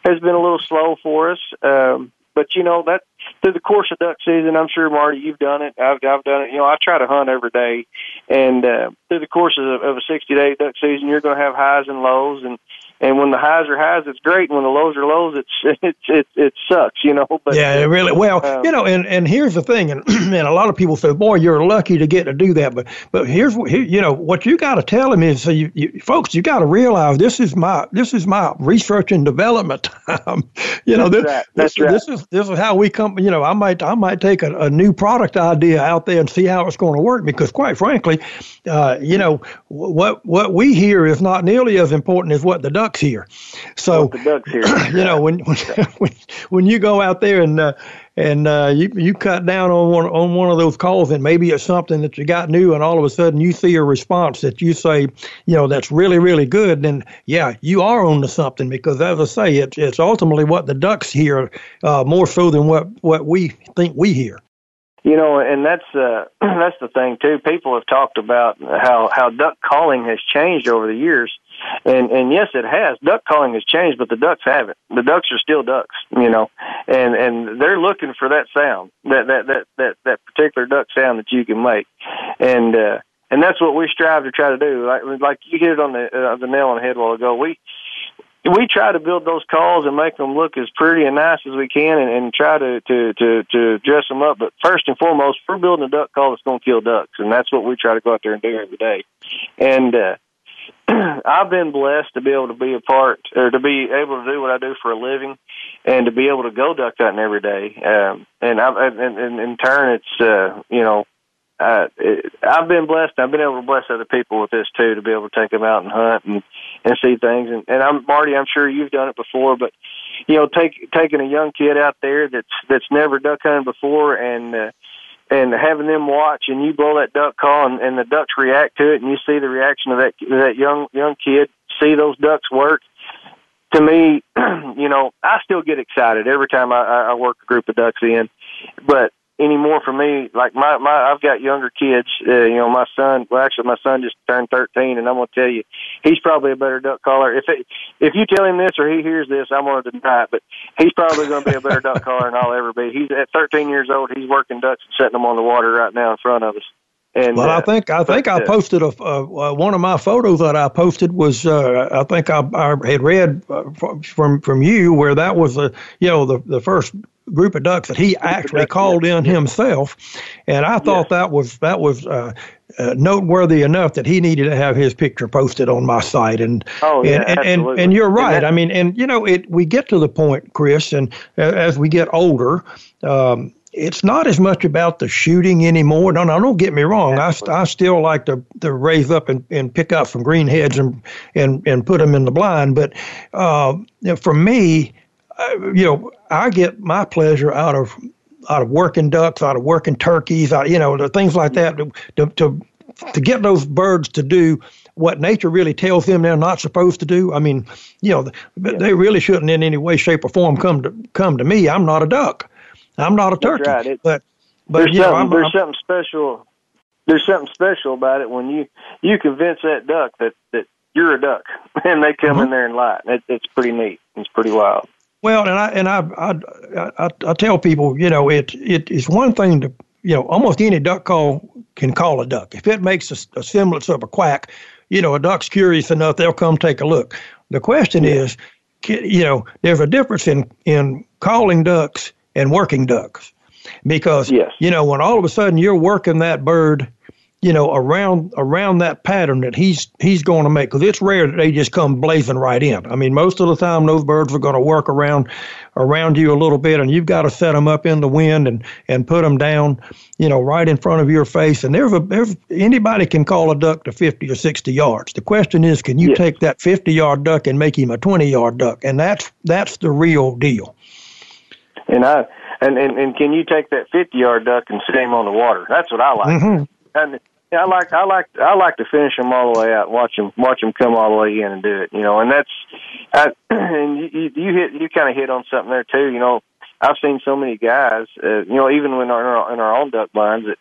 has been a little slow for us. Um, but you know that through the course of duck season, I'm sure Marty, you've done it. I've I've done it. You know, I try to hunt every day, and uh, through the course of, of a 60 day duck season, you're going to have highs and lows, and and when the highs are highs, it's great. And when the lows are lows, it's it it it sucks, you know. But yeah, it really well, um, you know. And and here's the thing, and and a lot of people say, boy, you're lucky to get to do that. But but here's what here, you know what you got to tell them is, so you, you folks, you got to realize this is my this is my research and development time. you know, this, right. That's this, right. this is this is how we come. You know, I might I might take a, a new product idea out there and see how it's going to work because, quite frankly, uh, you know, what what we hear is not nearly as important as what the ducks hear. So you know when when when you go out there and uh, and uh, you you cut down on one on one of those calls and maybe it's something that you got new and all of a sudden you see a response that you say you know that's really really good then yeah you are on to something because as I say it's it's ultimately what the ducks hear uh, more so than what what we think we hear. you know, and that's uh, that's the thing too. People have talked about how how duck calling has changed over the years, and and yes, it has. Duck calling has changed, but the ducks haven't. The ducks are still ducks, you know, and and they're looking for that sound, that that that that that particular duck sound that you can make, and uh, and that's what we strive to try to do. Like like you hit it on the uh, the nail on the head a while ago. We we try to build those calls and make them look as pretty and nice as we can and, and try to, to, to, to dress them up. But first and foremost, we're building a duck call that's going to kill ducks. And that's what we try to go out there and do every day. And, uh, I've been blessed to be able to be a part or to be able to do what I do for a living and to be able to go duck hunting every day. Um, and I've, and, and in turn, it's, uh, you know, uh, it, I've been blessed. I've been able to bless other people with this too, to be able to take them out and hunt and and see things. And, and I'm Marty. I'm sure you've done it before, but you know, take taking a young kid out there that's that's never duck hunted before, and uh, and having them watch, and you blow that duck call, and, and the ducks react to it, and you see the reaction of that that young young kid, see those ducks work. To me, you know, I still get excited every time I, I work a group of ducks in, but anymore for me. Like my my, I've got younger kids. Uh, you know, my son. Well, actually, my son just turned thirteen, and I'm gonna tell you, he's probably a better duck caller. If it, if you tell him this or he hears this, I'm gonna deny it. But he's probably gonna be a better duck caller than I'll ever be. He's at 13 years old. He's working ducks and setting them on the water right now in front of us. And, well, uh, I think I think but, I posted a uh, one of my photos that I posted was uh, I think I, I had read uh, from from you where that was a you know the the first group of ducks that he actually called in himself, and I thought that was that was uh, uh, noteworthy enough that he needed to have his picture posted on my site. And oh, yeah, and, and, and, and you're right. I mean, and you know, it we get to the point, Chris, and as we get older. Um, it's not as much about the shooting anymore. No, no, don't get me wrong. I, I still like to, to raise up and, and pick up some greenheads and, and, and put them in the blind. But uh, for me, you know, I get my pleasure out of out of working ducks, out of working turkeys, out, you know, the things like that to, to to to get those birds to do what nature really tells them they're not supposed to do. I mean, you know, they really shouldn't in any way, shape, or form come to come to me. I'm not a duck. I'm not a turkey. Right. It, but but there's, something, know, I'm, there's I'm, something special. There's something special about it when you you convince that duck that that you're a duck, and they come mm-hmm. in there and lie. It, it's pretty neat. It's pretty wild. Well, and I and I I, I, I tell people, you know, it it is one thing to you know almost any duck call can call a duck if it makes a, a semblance of a quack. You know, a duck's curious enough; they'll come take a look. The question yeah. is, you know, there's a difference in in calling ducks and working ducks because yes. you know when all of a sudden you're working that bird you know, around around that pattern that he's he's going to make. Because it's rare that they just come blazing right in. I mean, most of the time those birds are going to work around around you a little bit, and you've got to set them up in the wind and and put them down, you know, right in front of your face. And there's a there's anybody can call a duck to 50 or 60 yards. The question is, can you yes. take that 50 yard duck and make him a 20 yard duck? And that's that's the real deal. And I and, and and can you take that 50 yard duck and set him on the water? That's what I like. Mm-hmm. And yeah, I like I like I like to finish them all the way out, watch them watch them come all the way in and do it. You know, and that's I, and you you hit you kind of hit on something there too. You know, I've seen so many guys. Uh, you know, even when our in our own duck blinds that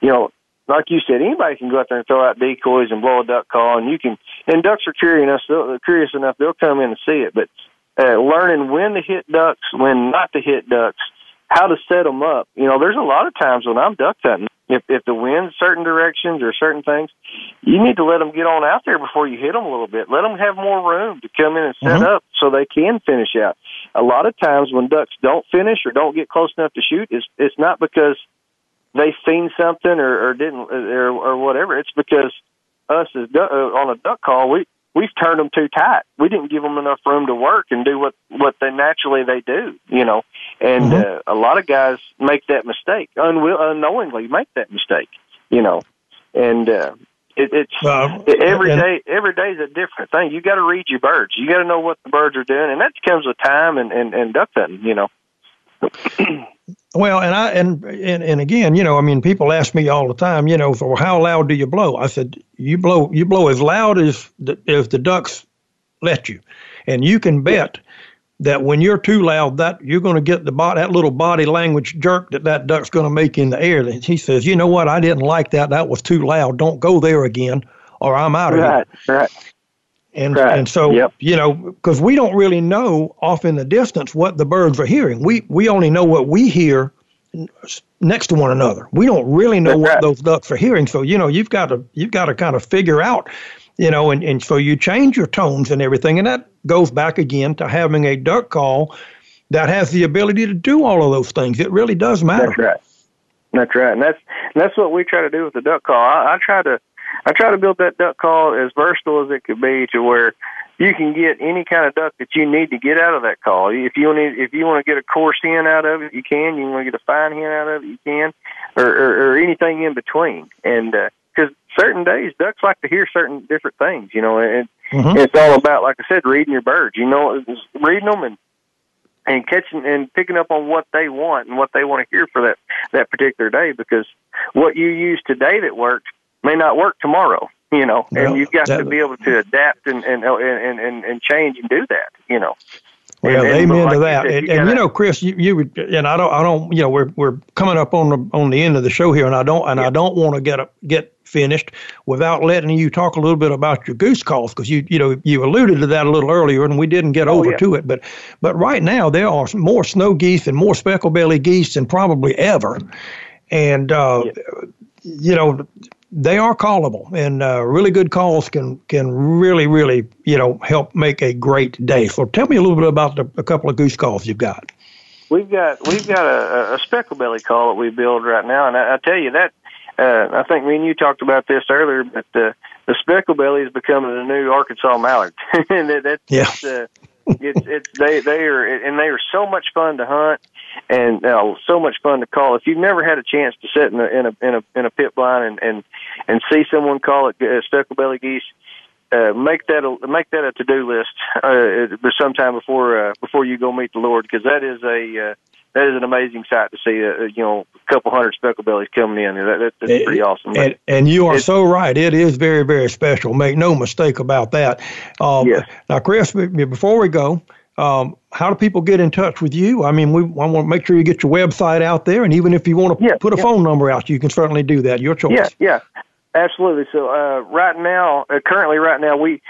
you know like you said, anybody can go out there and throw out decoys and blow a duck call, and you can. And ducks are curious enough, they'll, curious enough, they'll come in and see it. But uh, learning when to hit ducks, when not to hit ducks, how to set them up. You know, there's a lot of times when I'm duck hunting, if if the wind's certain directions or certain things, you need to let them get on out there before you hit them a little bit. Let them have more room to come in and set mm-hmm. up so they can finish out. A lot of times when ducks don't finish or don't get close enough to shoot, it's it's not because they seen something or, or didn't or, or whatever. It's because us as duck, uh, on a duck call, we we've turned them too tight. We didn't give them enough room to work and do what what they naturally they do, you know. And mm-hmm. uh, a lot of guys make that mistake, unwill- unknowingly make that mistake, you know. And uh, it, it's uh, every and, day. Every day is a different thing. You got to read your birds. You got to know what the birds are doing, and that comes with time and and, and duck hunting, you know. Well, and I and, and and again, you know, I mean, people ask me all the time, you know, so how loud do you blow? I said, you blow you blow as loud as the, as the ducks let you, and you can bet that when you're too loud, that you're going to get the bot that little body language jerk that that duck's going to make in the air. And he says, "You know what? I didn't like that. That was too loud. Don't go there again, or I'm out of right, here." Right. And and so yep. you know because we don't really know off in the distance what the birds are hearing. We we only know what we hear next to one another. We don't really know That's what right. those ducks are hearing. So you know you've got to you've got to kind of figure out you know, and, and so you change your tones and everything, and that goes back again to having a duck call that has the ability to do all of those things. It really does matter. That's right. That's right, and that's and that's what we try to do with the duck call. I, I try to I try to build that duck call as versatile as it could be to where you can get any kind of duck that you need to get out of that call. If you to, if you want to get a coarse hen out of it, you can. You want to get a fine hen out of it, you can, or or, or anything in between. And uh, because certain days ducks like to hear certain different things, you know, and Mhm. it's all about, like I said, reading your birds. You know, reading them and and catching and picking up on what they want and what they want to hear for that that particular day. Because what you use today that worked may not work tomorrow. You know, Well, and you've got to be able to adapt and and and and, and change and do that. You know. Well, And- and amen like to that. said, and, you and you know, Chris, you, you would, and I don't, I don't, you know, we're we're coming up on the on the end of the show here, and I don't, and I don't want to get up, get finished without letting you talk a little bit about your goose calls because you, you know, you alluded to that a little earlier, and we didn't get over Oh, yeah. to it, but but right now there are more snow geese and more speckle belly geese than probably ever, and uh, you know. They are callable, and uh, really good calls can can really, really, you know, help make a great day. So, tell me a little bit about the, a couple of goose calls you've got. We've got we've got a, a speckle belly call that we build right now, and I, I tell you that uh, I think me and you talked about this earlier, but uh, the speckle belly is becoming the new Arkansas mallard, and that, that's Yeah. uh, it's it's they they are and they are so much fun to hunt and uh, so much fun to call. If you've never had a chance to sit in a in a in a, in a pit blind and and and see someone call it uh, speckle belly geese, uh, make that a make that a to do list uh, sometime before uh, before you go meet the Lord, because that is a uh, that is an amazing sight to see. Uh, you know, a couple hundred speckle bellies coming in. That, that, that's pretty awesome. And, and you are so right. It is very, very special. Make no mistake about that. Um, Yes. Now, Chris, before we go, um, how do people get in touch with you? I mean, we I want to make sure you get your website out there, and even if you want to Yeah, put a yeah. phone number out, you can certainly do that. Your choice. Yeah, yeah, absolutely. So uh, right now, uh, currently, right now, we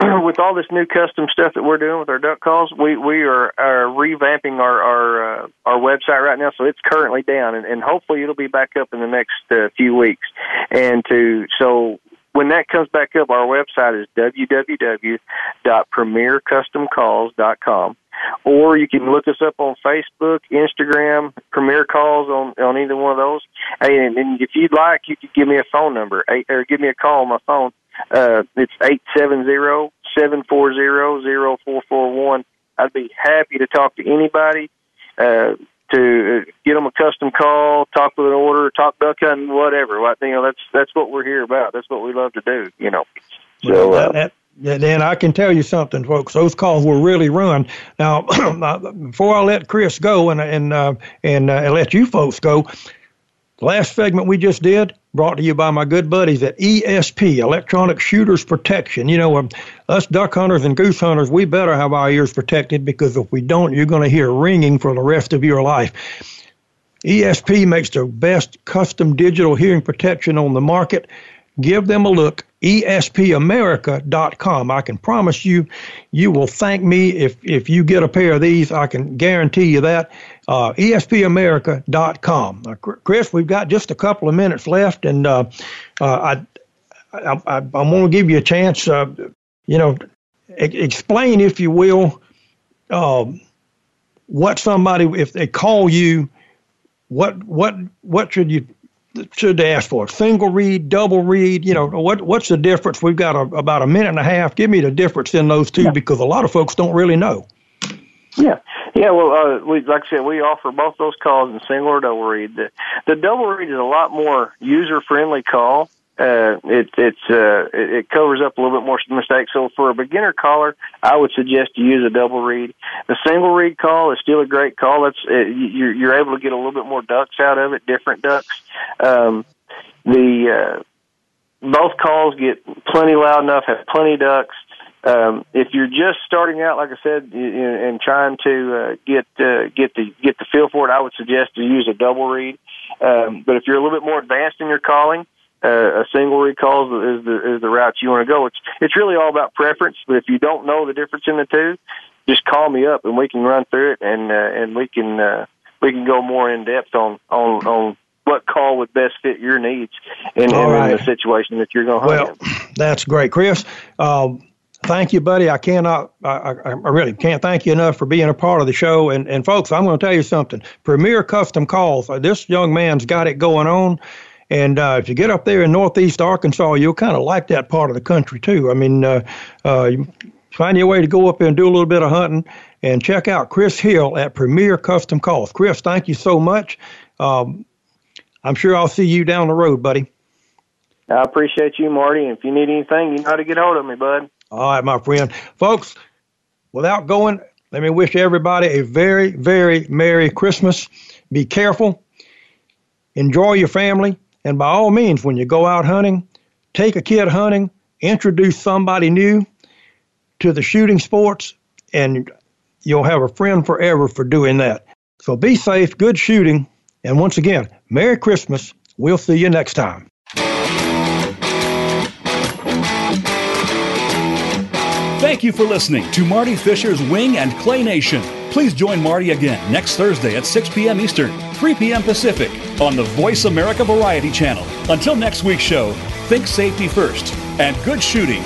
with all this new custom stuff that we're doing with our duck calls, we we are, are revamping our our uh, our website right now. So it's currently down, and, and hopefully it'll be back up in the next uh, few weeks. And to so when that comes back up, our website is www.premiercustomcalls.com. Or you can look us up on Facebook, Instagram, Premier Calls on on either one of those. And, and if you'd like, you could give me a phone number or give me a call on my phone. Uh, it's eight seven zero seven four zero zero four four one. I'd be happy to talk to anybody. Uh, to uh, get them a custom call, talk with an order, talk duck hunting, whatever. What you know, that's that's what we're here about. That's what we love to do. You know. So Well, uh, that, that, yeah, then I can tell you something, folks. Those calls will really run. Now, before I let Chris go and and uh, and uh, let you folks go, the last segment we just did brought to you by my good buddies at ESP, Electronic Shooters Protection. You know, um, us duck hunters and goose hunters, we better have our ears protected because if we don't, you're going to hear ringing for the rest of your life. ESP makes the best custom digital hearing protection on the market. Give them a look, espamerica.com. I can promise you, you will thank me if, if you get a pair of these. I can guarantee you that. Uh, espamerica.com. Uh, Chris, we've got just a couple of minutes left, and uh, uh, I, I, I, I want to give you a chance, uh, you know, e- explain, if you will, um, what somebody, if they call you, what what what should you should they ask for? Single reed, double reed? You know, what what's the difference? We've got a, about a minute and a half. Give me the difference in those two because a lot of folks don't really know. Yeah, yeah. Well, uh, we like I said, we offer both those calls in single or double reed. The, the double reed is a lot more user friendly call. Uh, it it's uh, it, it covers up a little bit more mistakes. So for a beginner caller, I would suggest you use a double reed. The single reed call is still a great call. That's uh, you're you're able to get a little bit more ducks out of it, different ducks. Um, the uh, both calls get plenty loud enough, have plenty ducks, um, if you're just starting out, like I said, and trying to uh, get uh, get the get the feel for it, I would suggest to use a double reed. Um, but if you're a little bit more advanced in your calling, uh, a single reed call is the is the route you want to go. It's it's really all about preference. But if you don't know the difference in the two, just call me up and we can run through it and uh, and we can uh, we can go more in depth on on on what call would best fit your needs in, in, right. in the situation that you're going to hunt. Well, that's great, Chris. Um, thank you, buddy. I cannot, I, I, I, really can't thank you enough for being a part of the show. And, and folks, I'm going to tell you something. Premier Custom Calls, uh, this young man's got it going on. And uh, if you get up there in northeast Arkansas, you'll kind of like that part of the country too. I mean, uh, uh, find your way to go up there and do a little bit of hunting and check out Chris Hill at Premier Custom Calls. Chris, thank you so much. Um, I'm sure I'll see you down the road, buddy. I appreciate you, Marty. If you need anything, you know how to get hold of me, bud. All right, my friend. Folks, without going, let me wish everybody a very, very Merry Christmas. Be careful. Enjoy your family. And by all means, when you go out hunting, take a kid hunting, introduce somebody new to the shooting sports, and you'll have a friend forever for doing that. So be safe, good shooting, and once again, Merry Christmas. We'll see you next time. Thank you for listening to Marty Fisher's Wing and Clay Nation. Please join Marty again next Thursday at 6 p.m. Eastern, 3 p.m. Pacific on the Voice America Variety Channel. Until next week's show, think safety first and good shooting